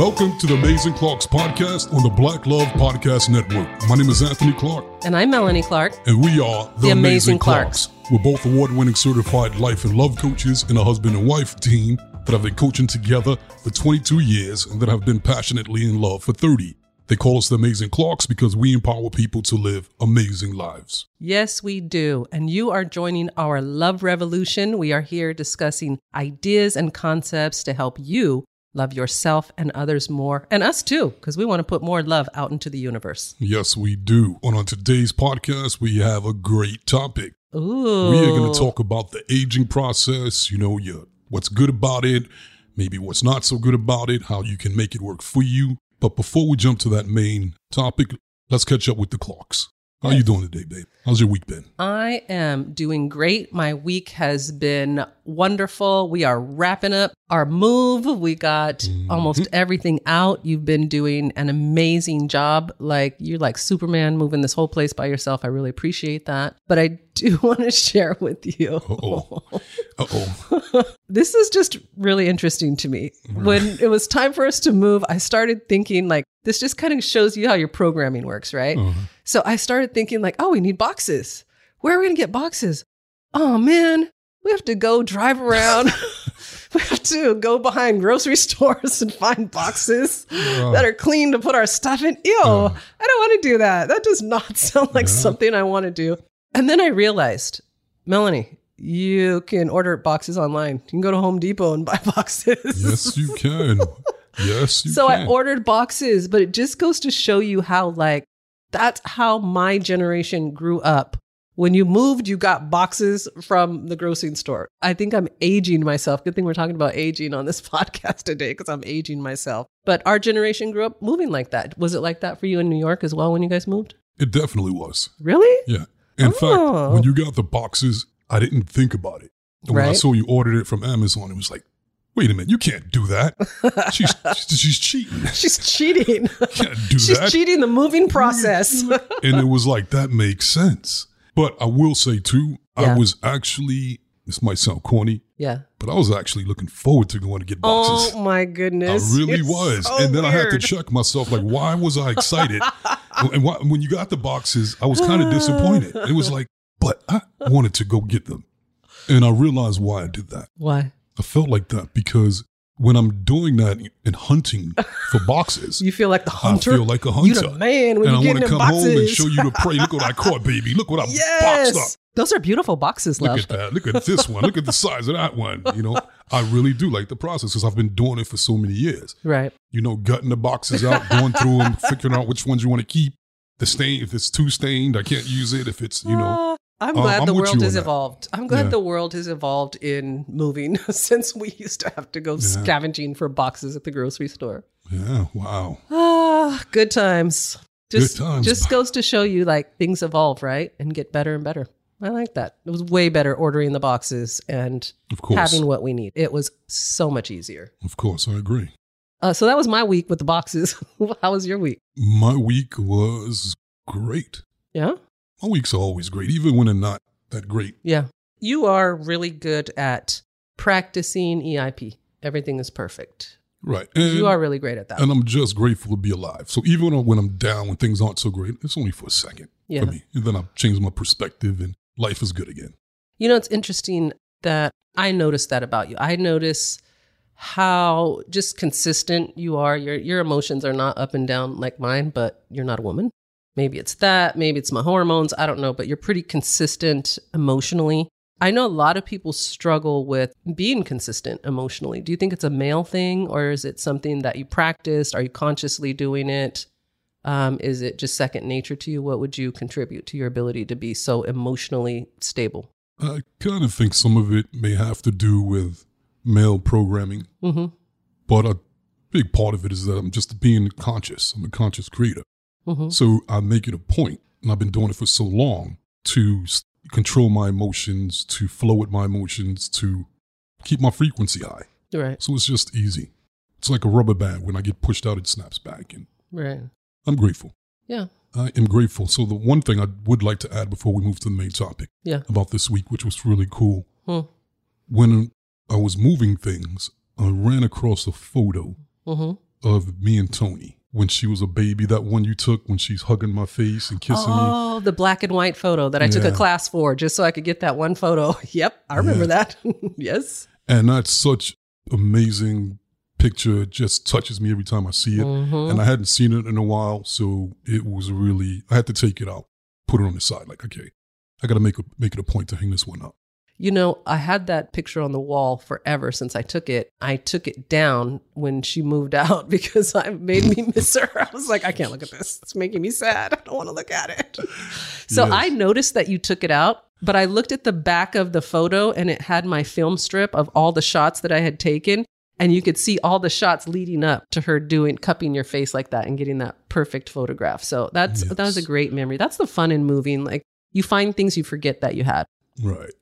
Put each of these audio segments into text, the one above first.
Welcome to the Amazing Clarks podcast on the Black Love Podcast Network. My name is Anthony Clark, And I'm Melanie Clark. and we are the, The Amazing Clarks. We're both award winning certified life and love coaches and a husband and wife team that have been coaching together for 22 years and that have been passionately in love for 30. They call us the Amazing Clarks because we empower people to live amazing lives. Yes, we do. And you are joining our love revolution. We are here discussing ideas and concepts to help you love yourself and others more, and us too, because we want to put more love out into the universe. Yes, we do. And on today's podcast, we have a great topic. Ooh. We are going to talk about the aging process, you know, your what's good about it, maybe what's not so good about it, how you can make it work for you. But before we jump to that main topic, let's catch up with the Clarks. How you doing today, babe? How's your week been? I am doing great. My week has been wonderful. We are wrapping up our move. We got mm-hmm. almost everything out. You've been doing an amazing job. Like you're like Superman moving this whole place by yourself. I really appreciate that. But I do want to share with you. Uh-oh. Uh-oh. This is just really interesting to me. Mm-hmm. When it was time for us to move, I started thinking like this just kind of shows you how your programming works, right? Uh-huh. So I started thinking like, oh, we need boxes. Where are we going to get boxes? Oh man, we have to go drive around. we have to go behind grocery stores and find boxes that are clean to put our stuff in. Ew, I don't want to do that. That does not sound like something I want to do. And then I realized, Melanie, you can order boxes online. You can go to Home Depot and buy boxes. Yes, you can. Yes, you can. so can. I ordered boxes, but it just goes to show you how like that's how my generation grew up. When you moved, you got boxes from the grocery store. I think I'm aging myself. Good thing we're talking about aging on this podcast today because I'm aging myself. But our generation grew up moving like that. Was it like that for you in New York as well when you guys moved? It definitely was. Really? Yeah. In Oh. fact, when oh. you got the boxes, I didn't think about it. And when I saw you ordered it from Amazon, it was like, wait a minute, you can't do that. She's she's cheating. She's cheating. Can't do She's that. cheating the moving process. and it was like that makes sense. But I will say too, Yeah. I was actually this might sound corny, yeah. but I was actually looking forward to going to get boxes. Oh my goodness. I really You're was, so and then I had to weird. check myself. Like, why was I excited? and why, when you got the boxes, I was kind of disappointed. It was like, but I wanted to go get them, and I realized why I did that. Why? I felt like that because when I'm doing that and hunting for boxes, You feel like the hunter. I feel like a hunter. You the man when and I you want get to in come boxes. home and show you the prey. Look what I caught, baby. Look what I boxed up. those are beautiful boxes, Look love. at that. Look at this one. Look at the size of that one. You know, I really do like the process because I've been doing it for so many years. Right. You know, gutting the boxes out, going through them, figuring out which ones you want to keep. The stain, if it's too stained, I can't use it. If it's, you know, Ah, I'm Uh, glad I'm the world has evolved. I'm glad Yeah. the world has evolved in moving since we used to have to go scavenging for boxes at the grocery store. yeah, wow. Ah, good times. Just, times. Just goes to show you like things evolve, right? And get better and better. I like that. It was way better ordering the boxes and having what we need. It was so much easier. Of course, I agree. Uh, so that was my week with the boxes. How was your week? My week was great. Yeah. My weeks are always great, even when they're not that great. Yeah. You are really good at practicing EIP. Everything is perfect. Right. And, you are really great at that. and I'm just grateful to be alive. So even when I'm down, when things aren't so great, it's only for a second Yeah. for me. And then I've changed my perspective and life is good again. You know, it's interesting that I notice that about you. I notice how just consistent you are. Your your emotions are not up and down like mine, but you're not a woman. Maybe it's that, maybe it's my hormones, I don't know, but you're pretty consistent emotionally. I know a lot of people struggle with being consistent emotionally. Do you think it's a male thing or is it something that you practiced? Are you consciously doing it? Um, is it just second nature to you? What would you contribute to your ability to be so emotionally stable? I kind of think some of it may have to do with male programming, Mm-hmm. but a big part of it is that I'm just being conscious. I'm a conscious creator. Mm-hmm. So I make it a point, and I've been doing it for so long, to s- control my emotions, to flow with my emotions, to keep my frequency high. Right, So it's just easy. It's like a rubber band. When I get pushed out, it snaps back. And right. I'm grateful. Yeah, I am grateful. So the one thing I would like to add before we move to the main topic yeah. about this week, which was really cool, Hmm. when I was moving things, I ran across a photo Mm-hmm. of me and Tony when she was a baby. That one you took when she's hugging my face and kissing me. Oh, the black and white photo that I took a class for just so I could get that one photo. Yep, I remember Yeah. that. yes. And that's such amazing picture. It just touches me every time I see it. Mhm. And I hadn't seen it in a while, so it was really I had to take it out, put it on the side. Like, okay, I got to make a, make it a point to hang this one up. You know, I had that picture on the wall forever since I took it. I took it down when she moved out because I made me miss her. I was like, I can't look at this. It's making me sad. I don't want to look at it. So Yes. I noticed that you took it out, but I looked at the back of the photo and it had my film strip of all the shots that I had taken. And you could see all the shots leading up to her doing cupping your face like that and getting that perfect photograph. So that's that was a great memory. That's the fun in moving. Like you find things you forget that you had. Right.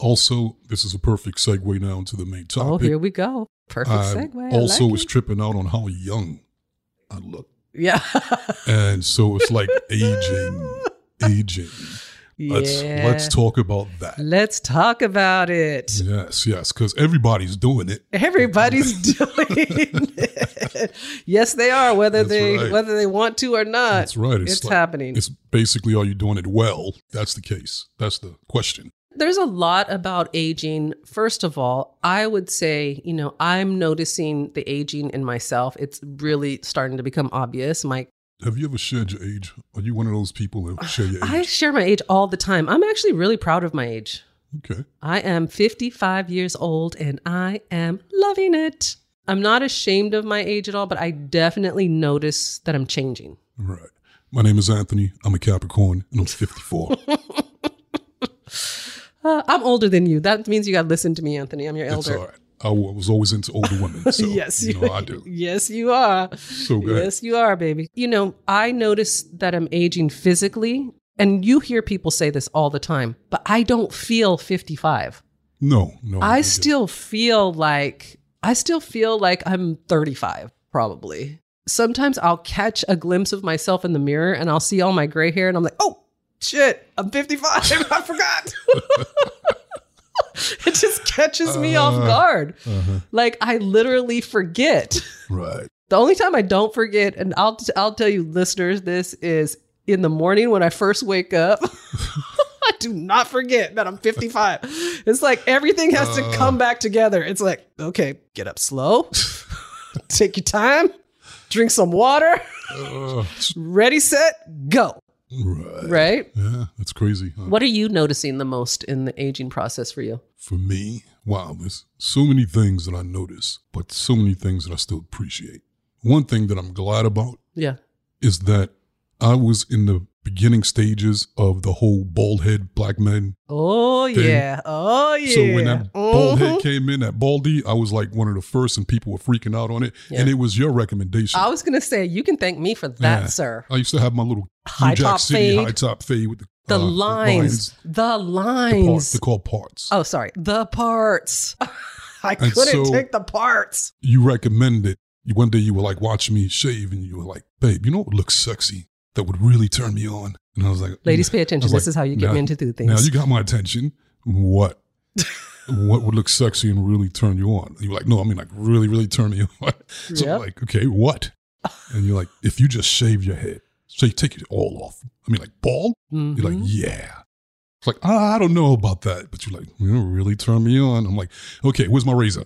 Also, this is a perfect segue now into the main oh, topic. Oh, here we go. Perfect I segue. I also like was it. tripping out on how young I look. yeah. And so it's like aging, aging. Let's let's talk about that. Let's talk about it. Yes, yes, because everybody's doing it. Everybody's doing it. Yes, they are, whether That's they right. whether they want to or not. That's right. It's, like- happening. It's basically are you doing it well? That's the case. That's the question. There's a lot about aging. First of all, I would say, you know, I'm noticing the aging in myself. It's really starting to become obvious. My Have you ever shared your age? Are you one of those people that share your age? I share my age all the time. I'm actually really proud of my age. Okay. I am 55 years old and I am loving it. I'm not ashamed of my age at all, but I definitely notice that I'm changing. Right. My name is Anthony. I'm a Capricorn and I'm 54. Uh, I'm older than you. That means you got to listen to me, Anthony. I'm your elder. all right. I was always into older women. So, yes, you know, I do. Yes, you are. So good. Yes, you are, baby. You know, I notice that I'm aging physically, and you hear people say this all the time, but I don't feel 55. No, no. I get- still feel like I still feel like I'm 35 probably. Sometimes I'll catch a glimpse of myself in the mirror and I'll see all my gray hair and I'm like, "Oh, shit, I'm 55. I forgot." it just catches me off Uh, guard. Uh-huh. Like I literally forget. Right. The only time I don't forget and I'll I'll tell you listeners this is in the morning when I first wake up. I do not forget that I'm 55. It's like everything has to Uh. come back together. It's like, okay, get up slow, take your time, drink some water, Uh, ready, set, go. Right. Right? Yeah, that's crazy. huh? What are you noticing the most in the aging process for you? For me, wow, there's so many things that I notice, but so many things that I still appreciate. One thing that I'm glad about Yeah. is that I was in the beginning stages of the whole bald head black men. Oh Thing. yeah. Oh yeah. So when that bald head Mhm. came in, that baldy, I was like one of the first, and people were freaking out on it. And it was your recommendation. I was gonna say you can thank me for that, Yeah. sir. I used to have my little High top City fade. high top fade with the, The uh, lines, the the lines. They're called parts. oh, sorry, the parts. I And couldn't so- take the parts. You recommended. You one day you were like watching me shave, and you were like, "Babe, you know what looks sexy that would really turn me on?" And I was like, Ladies, pay attention. This like, is how you get now- me into do things. Now you got my attention. What? what would look sexy and really turn you on? You're like, no, I mean like really, really turn me on. so Yep. I'm like, okay, what? And you're like, if you just shave your head, so you take it all off. I mean, like bald. You're like, Mhm. yeah. It's like, ah, I don't know about that, but you're like, you know, really turn me on. I'm like, okay, where's my razor?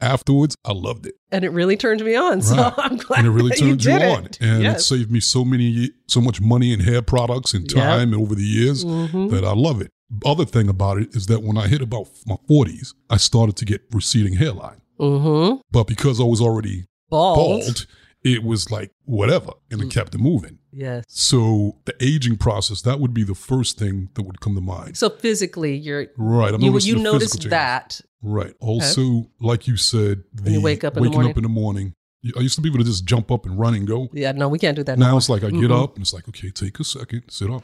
Afterwards, I loved it, and it really turned me on. So I'm glad and it really turned you, did on, it. and it saved me so many, so much money in hair products and Yep. time over the years Mhm. that I love it. Other thing about it is that when I hit about my 40s, I started to get receding hairline. Mhm. But because I was already Bald. bald, it was like whatever, and Mm. it kept it moving. Yes. So the aging process, that would be the first thing that would come to mind. So physically, you're Right. I'm you you the notice that. Right. Also, like you said, the you wake up in the waking morning. up in the morning. I used to be able to just jump up and run and go. Yeah. No, we can't do that. Now no it's like I get Mm-mm. up and it's like, okay, take a second, sit up,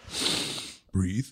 breathe.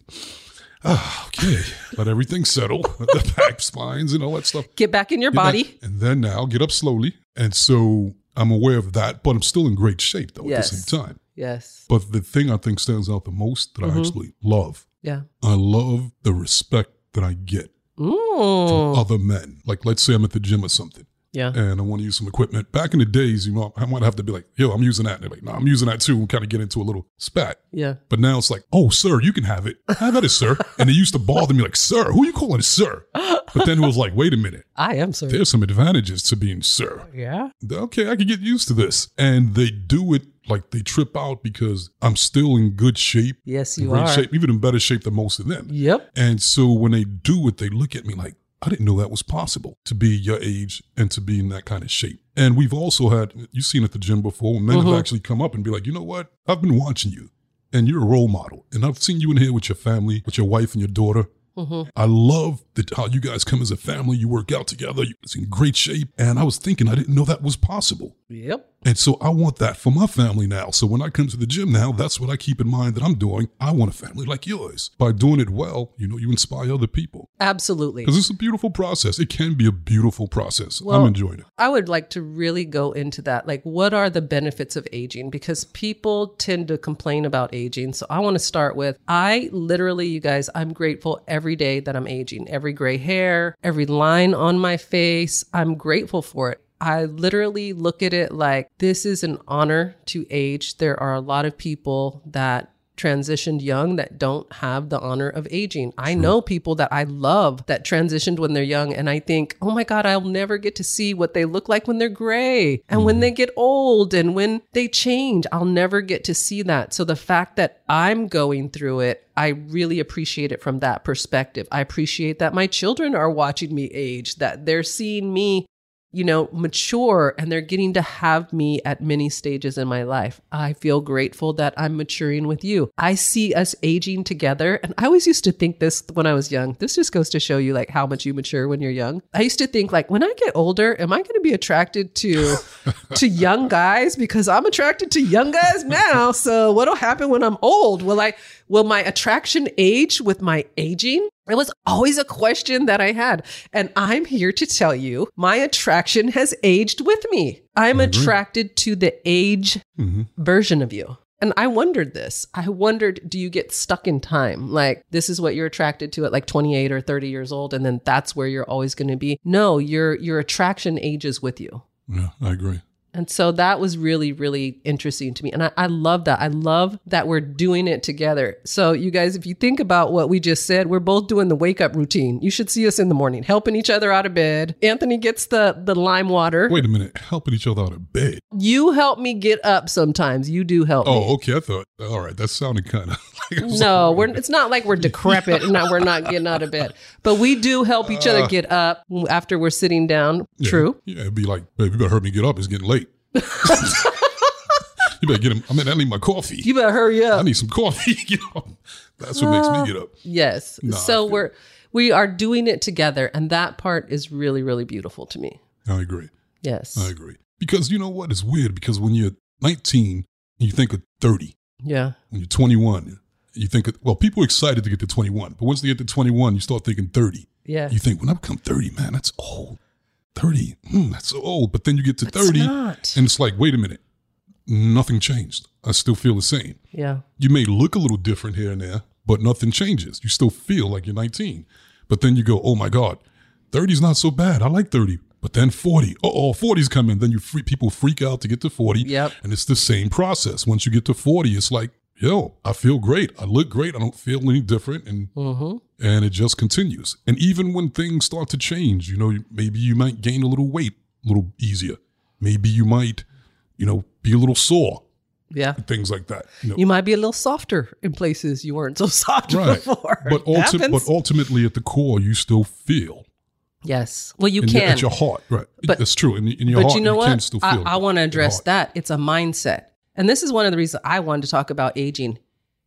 Ah, okay. Let everything settle. the back spines and all that stuff. Get back in your Get back- body. and then now get up slowly. And so I'm aware of that, but I'm still in great shape though Yes. at the same time. Yes. But the thing I think stands out the most that I Mhm. actually love, Yeah. I love the respect that I get from Mm. other men. Like let's say I'm at the gym or something. Yeah. and I want to use some equipment. Back in the days, you know, I might have to be like, yo, I'm using that. And they're like, no, I'm using that too. And kind of get into a little spat. Yeah. But now it's like, oh, sir, you can have it. Have at it, sir. And it used to bother me like, sir, who you calling sir? But then it was like, wait a minute. I am sir. There's some advantages to being sir. Yeah. Okay, I can get used to this. And they do it like they trip out because I'm still in good shape. Yes, you are. shape, even in better shape than most of them. Yep. And so when they do it, they look at me like, I didn't know that was possible to be your age and to be in that kind of shape. And we've also had, you've seen at the gym before, when men Mhm. have actually come up and be like, you know what? I've been watching you and you're a role model. And I've seen you in here with your family, with your wife and your daughter. Hmm I love that how you guys come as a family, you work out together, it's in great shape. And I was thinking, I didn't know that was possible. Yep. And so I want that for my family now. So when I come to the gym now, that's what I keep in mind that I'm doing. I want a family like yours. By doing it well, you know, you inspire other people. Absolutely. Because it's a beautiful process. It can be a beautiful process. Well- I'm enjoying it. I would like to really go into that. Like, what are the benefits of aging? Because people tend to complain about aging. So, I want to start with I literally, you guys, I'm grateful every day that I'm aging. Every gray hair, every line on my face, I'm grateful for it. I literally look at it like this is an honor to age. There are a lot of people that transitioned young that don't have the honor of aging. I know people that I love that transitioned when they're young, and I think, oh my God, I'll never get to see what they look like when they're gray and when mm. they get old and when they change. I'll never get to see that. So the fact that I'm going through it, I really appreciate it from that perspective. I appreciate that my children are watching me age, that they're seeing me you know, mature and they're getting to have me at many stages in my life. I feel grateful that I'm maturing with you. I see us aging together. And I always used to think this when I was young. This just goes to show you like how much you mature when you're young. I used to think like when I get older, am I going to be attracted to to young guys because I'm attracted to young guys now. So what'll happen when I'm old? Will I will my attraction age with my aging? It was always a question that I had. And I'm here to tell you my attraction has aged with me. I'm agree. attracted to the age hmm version of you. And I wondered this. I wondered, do you get stuck in time? Like, this is what you're attracted to at like 28 or 30 years old, and then that's where you're always going to be. No, your your attraction ages with you. Yeah, I agree. And so that was really, really interesting to me. And I, I love that. I love that we're doing it together. So, you guys, if you think about what we just said, we're both doing the wake up routine. You should see us in the morning, helping each other out of bed. Anthony gets the, the lime water. Wait a minute. Helping each other out of bed. You help me get up sometimes. You do help me. Oh, okay. I thought, all right. That sounded kind of like No, we're, it's not like we're decrepit and we're not getting out of bed. But we do help each other Uh, get up after we're sitting down. Yeah. True. Yeah, it'd be like, baby, you better hurry me get up. It's getting late. You better get him. I mean, I need my coffee. You better hurry up. I need some coffee. you know, that's what makes Uh, me get up. Yes. I so we're we are doing it together and that part is really really beautiful to me. I agree. Yes. I agree. Because you know what? It's weird because when you're 19, you think of 30. Yeah. When you're 21, you think, of, well, people are excited to get to 21. But once they get to 21, you start thinking 30. Yeah. You think, when I become 30, man, that's old. 30, hmm, that's so old. But then you get to It's 30, not. and it's like, wait a minute, nothing changed. I still feel the same. yeah. You may look a little different here and there, but nothing changes. You still feel like you're 19. But then you go, oh my God, 30 is not so bad. I like 30. But then 40, oh, 40's coming. Then you free, people freak out to get to 40. Yep. And it's the same process. Once you get to 40, it's like, yo, I feel great. I look great. I don't feel any different. And Mm-hmm. And it just continues. And even when things start to change, you know, maybe you might gain a little weight a little easier. Maybe you might, you know, be a little sore, Yeah. things like that. You know, You might be a little softer in places you weren't so soft Right. before. but, ulti- but ultimately, at the core, you still feel. yes. Well, you in can. at your heart, right? But- That's true. In, in your but heart, you know can what? still I. I want to address that. It's a mindset. And this is one of the reasons I wanted to talk about aging.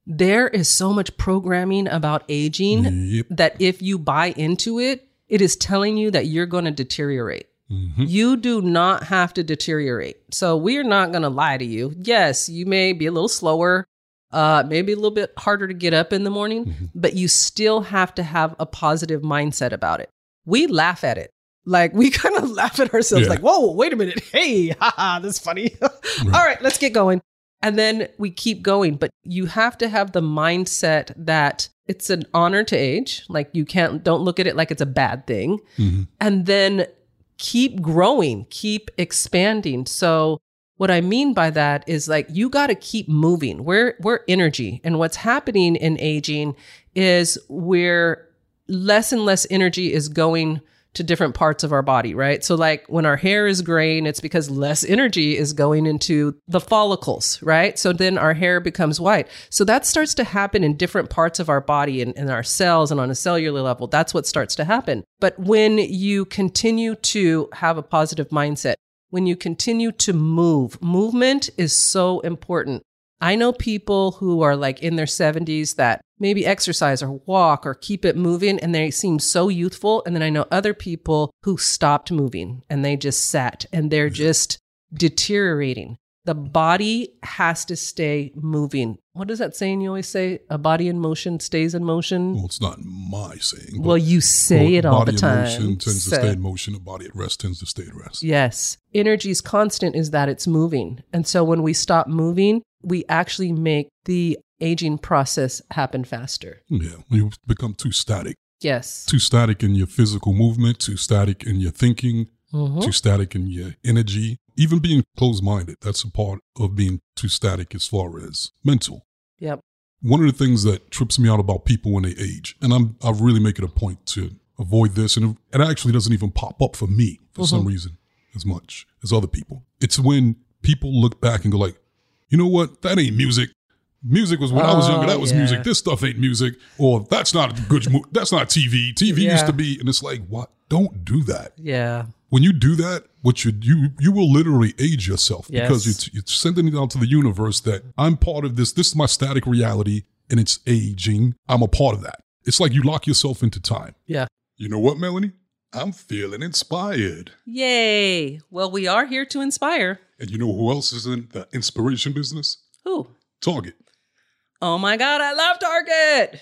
There is so much programming about aging Yep. that if you buy into it, it is telling you that you're going to deteriorate. Mhm. You do not have to deteriorate. So we're not going to lie to you. Yes, you may be a little slower, uh, maybe a little bit harder to get up in the morning, Mm-hmm. but you still have to have a positive mindset about it. We laugh at it. Like we kind of laugh at ourselves, Yeah. like, whoa, wait a minute. Hey, haha, that's funny. All right, let's get going. And then we keep going. But you have to have the mindset that it's an honor to age. Like you can't, don't look at it like it's a bad thing Mhm. and then keep growing, keep expanding. So what I mean by that is like you got to keep moving. We're we're energy, and what's happening in aging is we're less and less energy is going to different parts of our body, right? So, like when our hair is graying, it's because less energy is going into the follicles, right? So then our hair becomes white. So that starts to happen in different parts of our body and in our cells and on a cellular level. That's what starts to happen. But when you continue to have a positive mindset, when you continue to move, movement is so important. I know people who are like in their 70s that maybe exercise or walk or keep it moving and they seem so youthful. And then I know other people who stopped moving and they just sat and they're mm-hmm. just deteriorating. The body has to stay moving. What is that saying you always say? A body in motion stays in motion. Well, it's not my saying. Well, you say well, it all the body in time. motion tends So- to stay in motion. A body at rest tends to stay at rest. Yes. Energy's constant is that it's moving. And so when we stop moving, we actually make the aging process happen faster. Yeah, you become too static. Yes. Too static in your physical movement, too static in your thinking, Mhm. too static in your energy. Even being closed minded, that's a part of being too static as far as mental. Yep. One of the things that trips me out about people when they age, and I'm I really make it a point to avoid this, and it actually doesn't even pop up for me for some reason as much as other people. It's when people look back and go like, you know what, that ain't music. Music was when I was Oh, younger. That was yeah. music. This stuff ain't music. Or that's not a good. Mo- that's not TV. TV Yeah. used to be, and it's like, what? Don't do that Yeah. when you do that, what you you you will literally age yourself because Yes. you're, you're sending it out to the universe that I'm part of this. This is my static reality, and it's aging. I'm a part of that. It's like you lock yourself into time. Yeah. You know what, Melanie? I'm feeling inspired. Yay. Well, we are here to inspire. And you know who else is in the inspiration business? Who? Target. Oh my God, I love Target.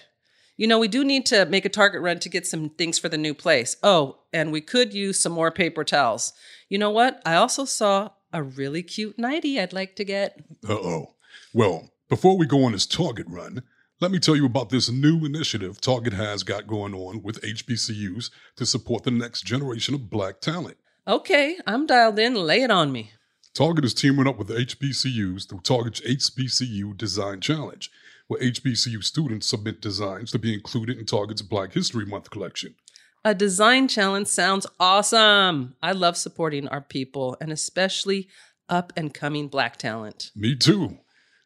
You know, we do need to make a Target run to get some things for the new place. Oh, and we could use some more paper towels. You know what? I also saw a really cute nightie I'd like to get. Uh oh. Well, before we go on this Target run, let me tell you about this new initiative Target has got going on with HBCUs to support the next generation of black talent. Okay, I'm dialed in. Lay it on me. Target is teaming up with HBCUs through Target's HBCU Design Challenge, where HBCU students submit designs to be included in Target's Black History Month collection. A design challenge sounds awesome. I love supporting our people and especially up and coming black talent. Me too.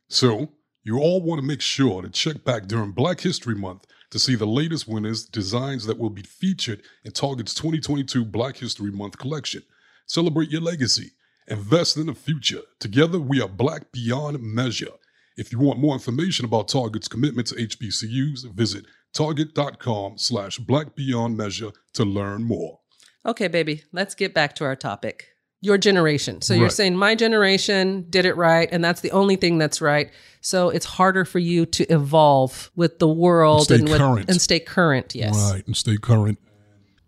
So, you all want to make sure to check back during Black History Month to see the latest winners' designs that will be featured in Target's 2022 Black History Month collection. Celebrate your legacy. Invest in the future. Together, we are Black beyond measure. If you want more information about Target's commitment to HBCUs, visit target.com slash black beyond measure to learn more. Okay, baby, let's get back to our topic. Your generation. So you're saying my generation did it right, and that's the only thing that's right. So it's harder for you to evolve with the world stay and with, current. and stay current. Yes. Right, and stay current.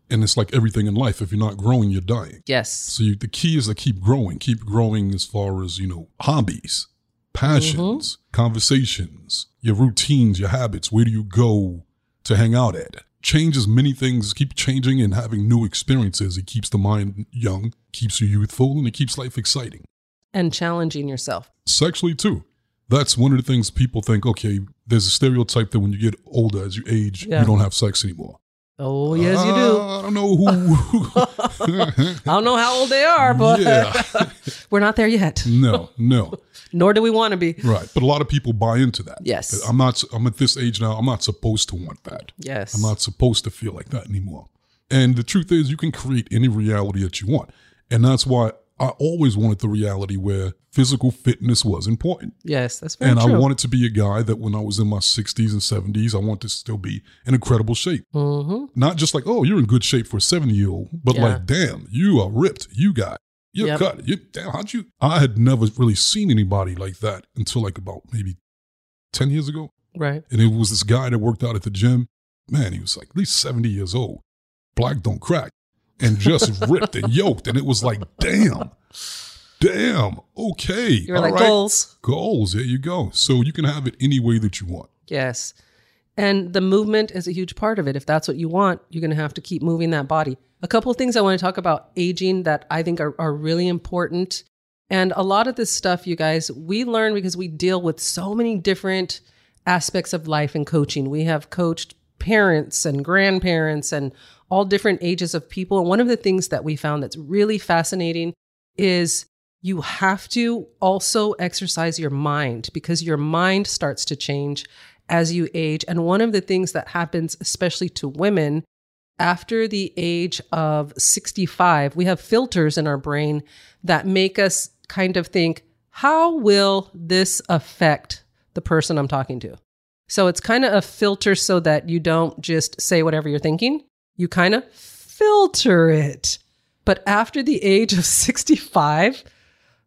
And it's like everything in life. If you're not growing, you're dying. Yes. So you, the key is to keep growing, keep growing as far as, you know, hobbies, passions, mm-hmm. conversations, your routines, your habits. Where do you go to hang out at? Change as many things, keep changing and having new experiences. It keeps the mind young, keeps you youthful, and it keeps life exciting. And challenging yourself. Sexually, too. That's one of the things people think, okay, there's a stereotype that when you get older, as you age, Yeah. you don't have sex anymore. Oh, yes, you do. Uh, I don't know who. I don't know how old they are, but yeah. we're not there yet. No, no. Nor do we want to be. Right. But a lot of people buy into that. Yes. I'm not I'm at this age now, I'm not supposed to want that. Yes. I'm not supposed to feel like that anymore. And the truth is you can create any reality that you want. And that's why I always wanted the reality where physical fitness was important. Yes, that's very and true. I wanted to be a guy that when I was in my 60s and 70s, I want to still be in incredible shape. hmm Not just like, oh, you're in good shape for a 70 year old, but Yeah. like, damn, you are ripped. You got, you're Yep. cut. You, damn, how'd you? I had never really seen anybody like that until like about maybe 10 years ago. Right. And it was this guy that worked out at the gym. Man, he was like at least 70 years old. Black don't crack. And just ripped and yoked. And it was like, damn, damn, okay. All like right. goals. Goals. There you go. So you can have it any way that you want. Yes. And the movement is a huge part of it. If that's what you want, you're going to have to keep moving that body. A couple of things I want to talk about aging that I think are, are really important. And a lot of this stuff, you guys, we learn because we deal with so many different aspects of life and coaching. We have coached parents and grandparents and all different ages of people. And one of the things that we found that's really fascinating is you have to also exercise your mind because your mind starts to change as you age. And one of the things that happens, especially to women, after the age of 65, we have filters in our brain that make us kind of think, how will this affect the person I'm talking to? So it's kind of a filter so that you don't just say whatever you're thinking, you kind of filter it. But after the age of 65,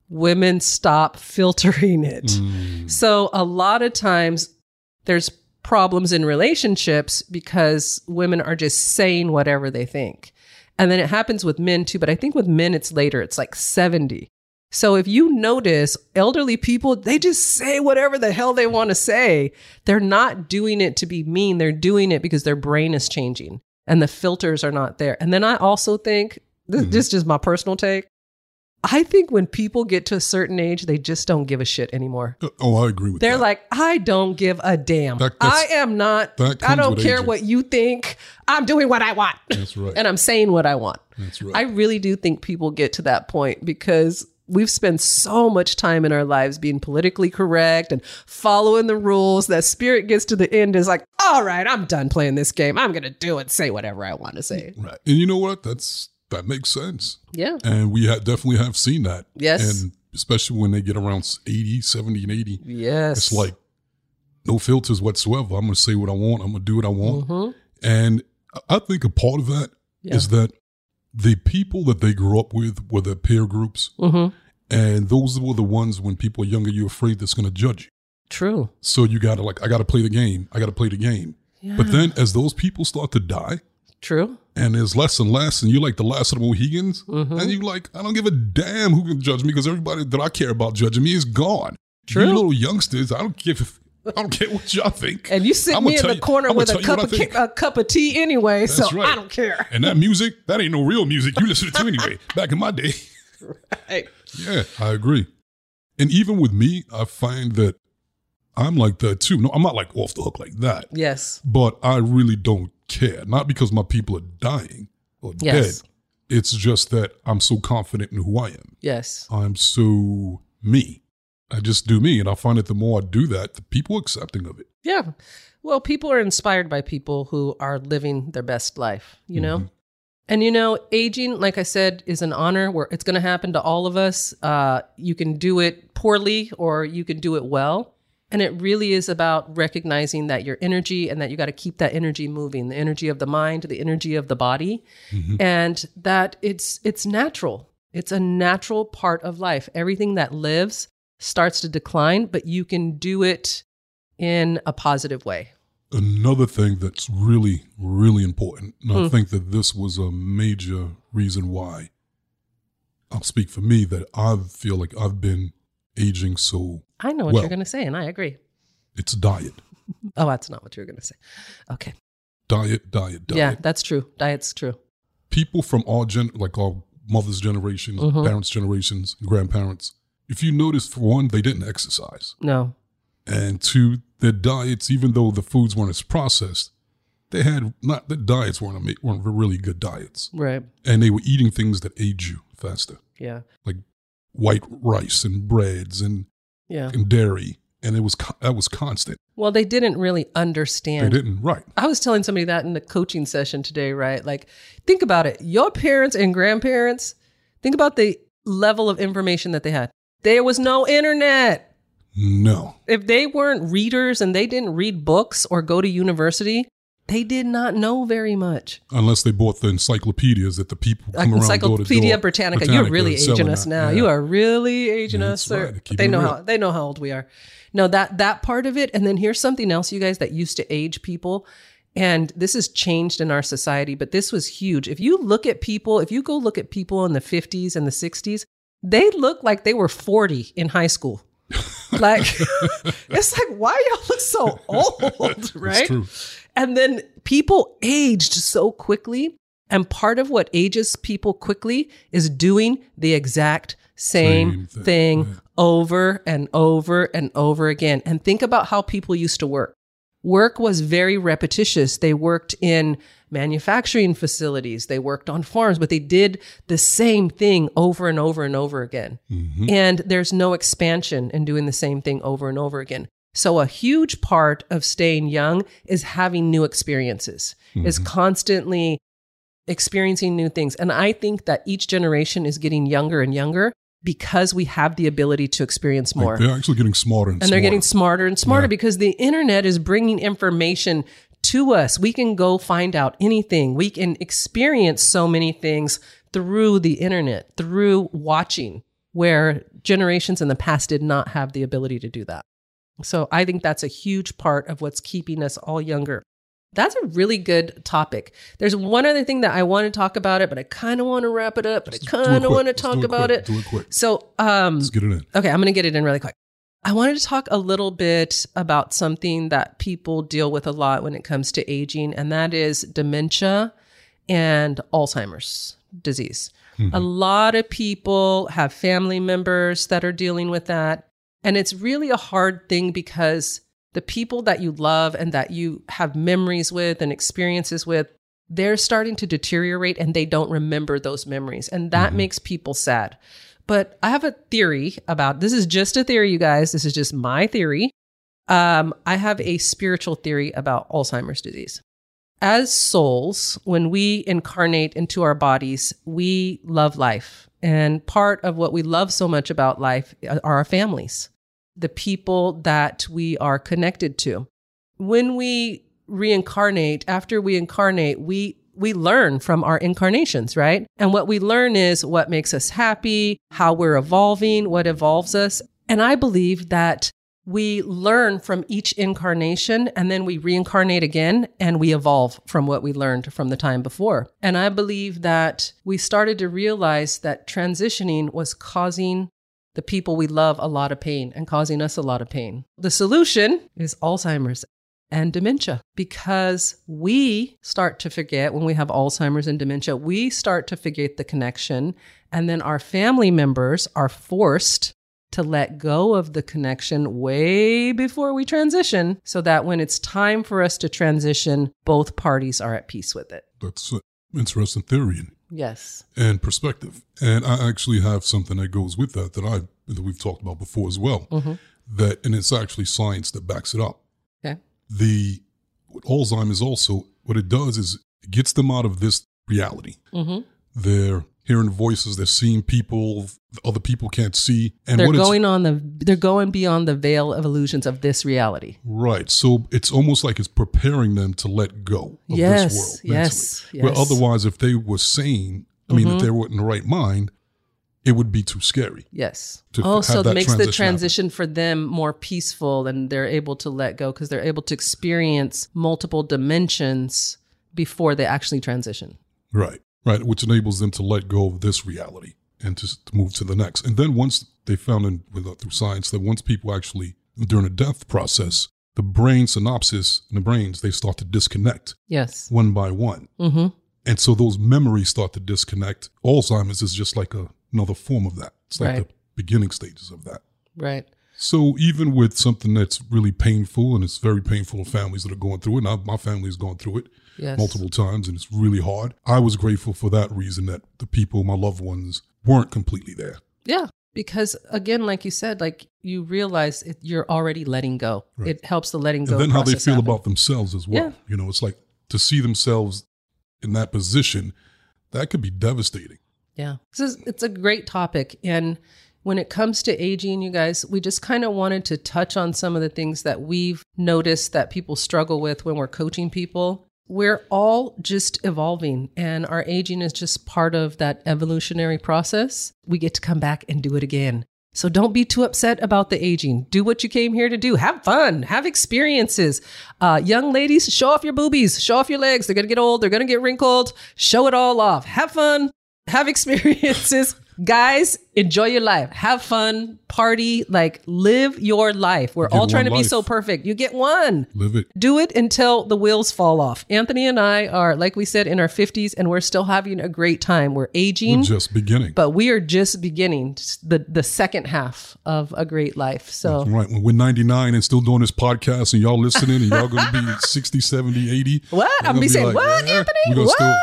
women stop filtering it. Mm. So a lot of times there's problems in relationships because women are just saying whatever they think. And then it happens with men too, but I think with men it's later, it's like 70. So if you notice elderly people, they just say whatever the hell they want to say. They're not doing it to be mean. They're doing it because their brain is changing and the filters are not there. And then I also think this, mm-hmm. this is just my personal take. I think when people get to a certain age, they just don't give a shit anymore. Uh, oh, I agree with They're that. They're like, I don't give a damn. That, I am not, I don't care aging. what you think. I'm doing what I want. That's right. and I'm saying what I want. That's right. I really do think people get to that point because we've spent so much time in our lives being politically correct and following the rules that spirit gets to the end is like, all right, I'm done playing this game. I'm going to do it, say whatever I want to say. Right. And you know what? That's that makes sense. Yeah. And we ha- definitely have seen that. Yes. And especially when they get around 80, 70 and 80. Yes. It's like no filters whatsoever. I'm going to say what I want. I'm going to do what I want. Mm-hmm. And I think a part of that yeah. is that the people that they grew up with were their peer groups. Mm-hmm. And those were the ones when people are younger, you're afraid that's going to judge you. True. So you got to like, I got to play the game. I got to play the game. Yeah. But then as those people start to die, True. And there's less and less, and you're like the last of the Mohegans, mm-hmm. and you're like, I don't give a damn who can judge me because everybody that I care about judging me is gone. True. You little youngsters, I don't give I don't care what y'all think. And you sit me in the corner you, with a cup of a cup of tea anyway, That's so right. I don't care. And that music, that ain't no real music. You listen to anyway. Back in my day. Right. Yeah, I agree. And even with me, I find that I'm like that too. No, I'm not like off the hook like that. Yes. But I really don't care. Not because my people are dying or yes. dead. It's just that I'm so confident in who I am. Yes. I'm so me. I just do me. And I find that the more I do that, the people accepting of it. Yeah. Well, people are inspired by people who are living their best life, you know? Mm-hmm. And you know, aging, like I said, is an honor where it's going to happen to all of us. Uh, you can do it poorly or you can do it well. And it really is about recognizing that your energy and that you got to keep that energy moving, the energy of the mind, the energy of the body, mm-hmm. and that it's it's natural. It's a natural part of life. Everything that lives starts to decline, but you can do it in a positive way. Another thing that's really, really important, and I hmm. think that this was a major reason why I'll speak for me that I feel like I've been aging so. I know what well. you're going to say, and I agree. It's diet. oh, that's not what you're going to say. Okay. Diet, diet, diet. Yeah, that's true. Diet's true. People from our gen, like our mother's generations, mm-hmm. parents' generations, grandparents, if you notice, for one, they didn't exercise. No. And two, their diets, even though the foods weren't as processed, they had not the diets weren't weren't really good diets. Right. And they were eating things that age you faster. Yeah. Like white rice and breads and yeah. and dairy and it was that was constant. Well, they didn't really understand. They didn't, right? I was telling somebody that in the coaching session today, right? Like, think about it. Your parents and grandparents, think about the level of information that they had. There was no internet. No. If they weren't readers and they didn't read books or go to university, they did not know very much. Unless they bought the encyclopedias that the people come around Encyclopedia Britannica. Britannica. You're really aging us now. Yeah. You are really aging us, sir. Right. They know real. how they know how old we are. No, that that part of it. And then here's something else, you guys, that used to age people. And this has changed in our society, but this was huge. If you look at people, if you go look at people in the 50s and the 60s, they look like they were 40 in high school. Like, it's like, why y'all look so old, right? And then people aged so quickly. And part of what ages people quickly is doing the exact same, Same thing, thing, yeah. over and over and over again. And think about how people used to work. Work was very repetitious. They worked in manufacturing facilities, they worked on farms, but they did the same thing over and over and over again. Mm-hmm. And there's no expansion in doing the same thing over and over again. So, a huge part of staying young is having new experiences, is constantly experiencing new things. And I think that each generation is getting younger and younger because we have the ability to experience more. They're actually getting smarter and, and they're getting smarter and smarter Yeah. because the internet is bringing information to us. We can go find out anything. We can experience so many things through the internet, through watching, where generations in the past did not have the ability to do that. So I think that's a huge part of what's keeping us all younger. That's a really good topic. There's one other thing that I want to talk about it, but I kind of want to wrap it up, but I kind of want to talk about quick. it. Do it quick. So, um, Let's get it in. Okay, I'm going to get it in really quick. I wanted to talk a little bit about something that people deal with a lot when it comes to aging, and that is dementia and Alzheimer's disease. Mm-hmm. A lot of people have family members that are dealing with that. And it's really a hard thing because the people that you love and that you have memories with and experiences with, they're starting to deteriorate and they don't remember those memories. And that mm-hmm. makes people sad. But I have a theory about this is just a theory, you guys. This is just my theory. Um, I have a spiritual theory about Alzheimer's disease. As souls, when we incarnate into our bodies, we love life. And part of what we love so much about life are our families, the people that we are connected to. When we reincarnate, after we incarnate, we we learn from our incarnations, right? And what we learn is what makes us happy, how we're evolving, what evolves us. And I believe that we learn from each incarnation and then we reincarnate again and we evolve from what we learned from the time before. And I believe that we started to realize that transitioning was causing the people we love a lot of pain and causing us a lot of pain. The solution is Alzheimer's and dementia because we start to forget when we have Alzheimer's and dementia, we start to forget the connection. And then our family members are forced to let go of the connection way before we transition so that when it's time for us to transition, both parties are at peace with it. That's an interesting theory Yes. and perspective. And I actually have something that goes with that that I that we've talked about before as well. Mm-hmm. That and it's actually science that backs it up. The Alzheimer's also what it does is it gets them out of this reality. Mm-hmm. They're hearing voices. They're seeing people other people can't see. And They're going on the they're going beyond the veil of illusions of this reality. Right. So it's almost like it's preparing them to let go of Yes, this world. yes, mentally. Where yes. Mm-hmm. otherwise, if they were sane, I mean, if they were in the right mind, it would be too scary. Yes. To oh, so it makes the transition happen. for them more peaceful and they're able to let go because they're able to experience multiple dimensions before they actually transition. Right. Right. Which enables them to let go of this reality and to, to move to the next. And then once they found in, uh, through science that once people actually, during a death process, the brain synapses in the brains, they start to disconnect Yes. one by one. Mm-hmm. And so those memories start to disconnect. Alzheimer's is just like a, another form of that. It's like Right. the beginning stages of that. Right. So even with something that's really painful, and it's very painful to families that are going through it, and I, my family's gone through it Yes. multiple times, and it's really hard. I was grateful for that reason that the people, my loved ones, weren't completely there. Yeah. Because again, like you said, like you realize it, you're already letting go. Right. It helps the letting go. And then how they feel happen. about themselves as well. Yeah. You know, it's like to see themselves in that position, that could be devastating. Yeah. This is it's a great topic. And when it comes to aging, you guys, we just kind of wanted to touch on some of the things that we've noticed that people struggle with when we're coaching people. We're all just evolving, and our aging is just part of that evolutionary process. We get to come back and do it again. So don't be too upset about the aging. Do what you came here to do. Have fun. Have experiences. Uh, young ladies, show off your boobies. Show off your legs. They're going to get old. They're going to get wrinkled. Show it all off. Have fun. Have experiences. Guys, enjoy your life. Have fun, party, like live your life. We're all trying to one be so perfect. You get one. Live it. Do it until the wheels fall off. Anthony and I are, like we said, in our 50s and we're still having a great time. We're aging, We're just beginning. but we are just beginning the, the second half of a great life. So, Right. When we're 99 and still doing this podcast and y'all listening and y'all going to be 60, 70, 80. what? I'm gonna be saying, like, what, "Eh, Anthony? What? still-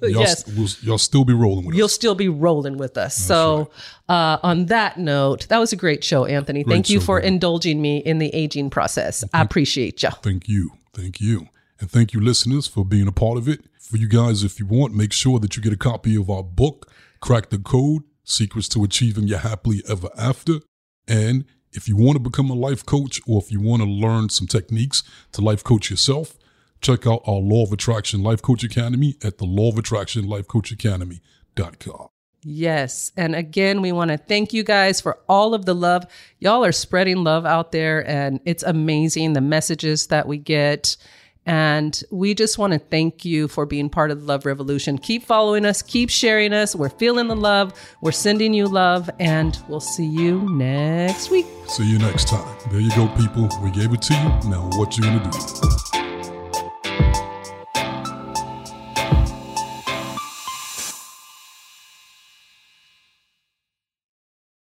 Y'all, yes. we'll, y'all still be rolling with You'll us. still be rolling with us. so, uh, on that note, that was a great show, Anthony. Thank you show, for indulging me in the aging process. I appreciate you. Thank you. Thank you. And thank you, listeners, for being a part of it. For you guys, if you want, make sure that you get a copy of our book, Crack the Code Secrets to Achieving Your Happily Ever After. And if you want to become a life coach or if you want to learn some techniques to life coach yourself, check out our Law of Attraction Life Coach Academy at the Law of Attraction Life Coach Academy.com. Yes. And again, we want to thank you guys for all of the love. Y'all are spreading love out there, and it's amazing the messages that we get. And we just want to thank you for being part of the Love Revolution. Keep following us, keep sharing us. We're feeling the love, we're sending you love, and we'll see you next week. See you next time. There you go, people. We gave it to you. Now, what you going to do?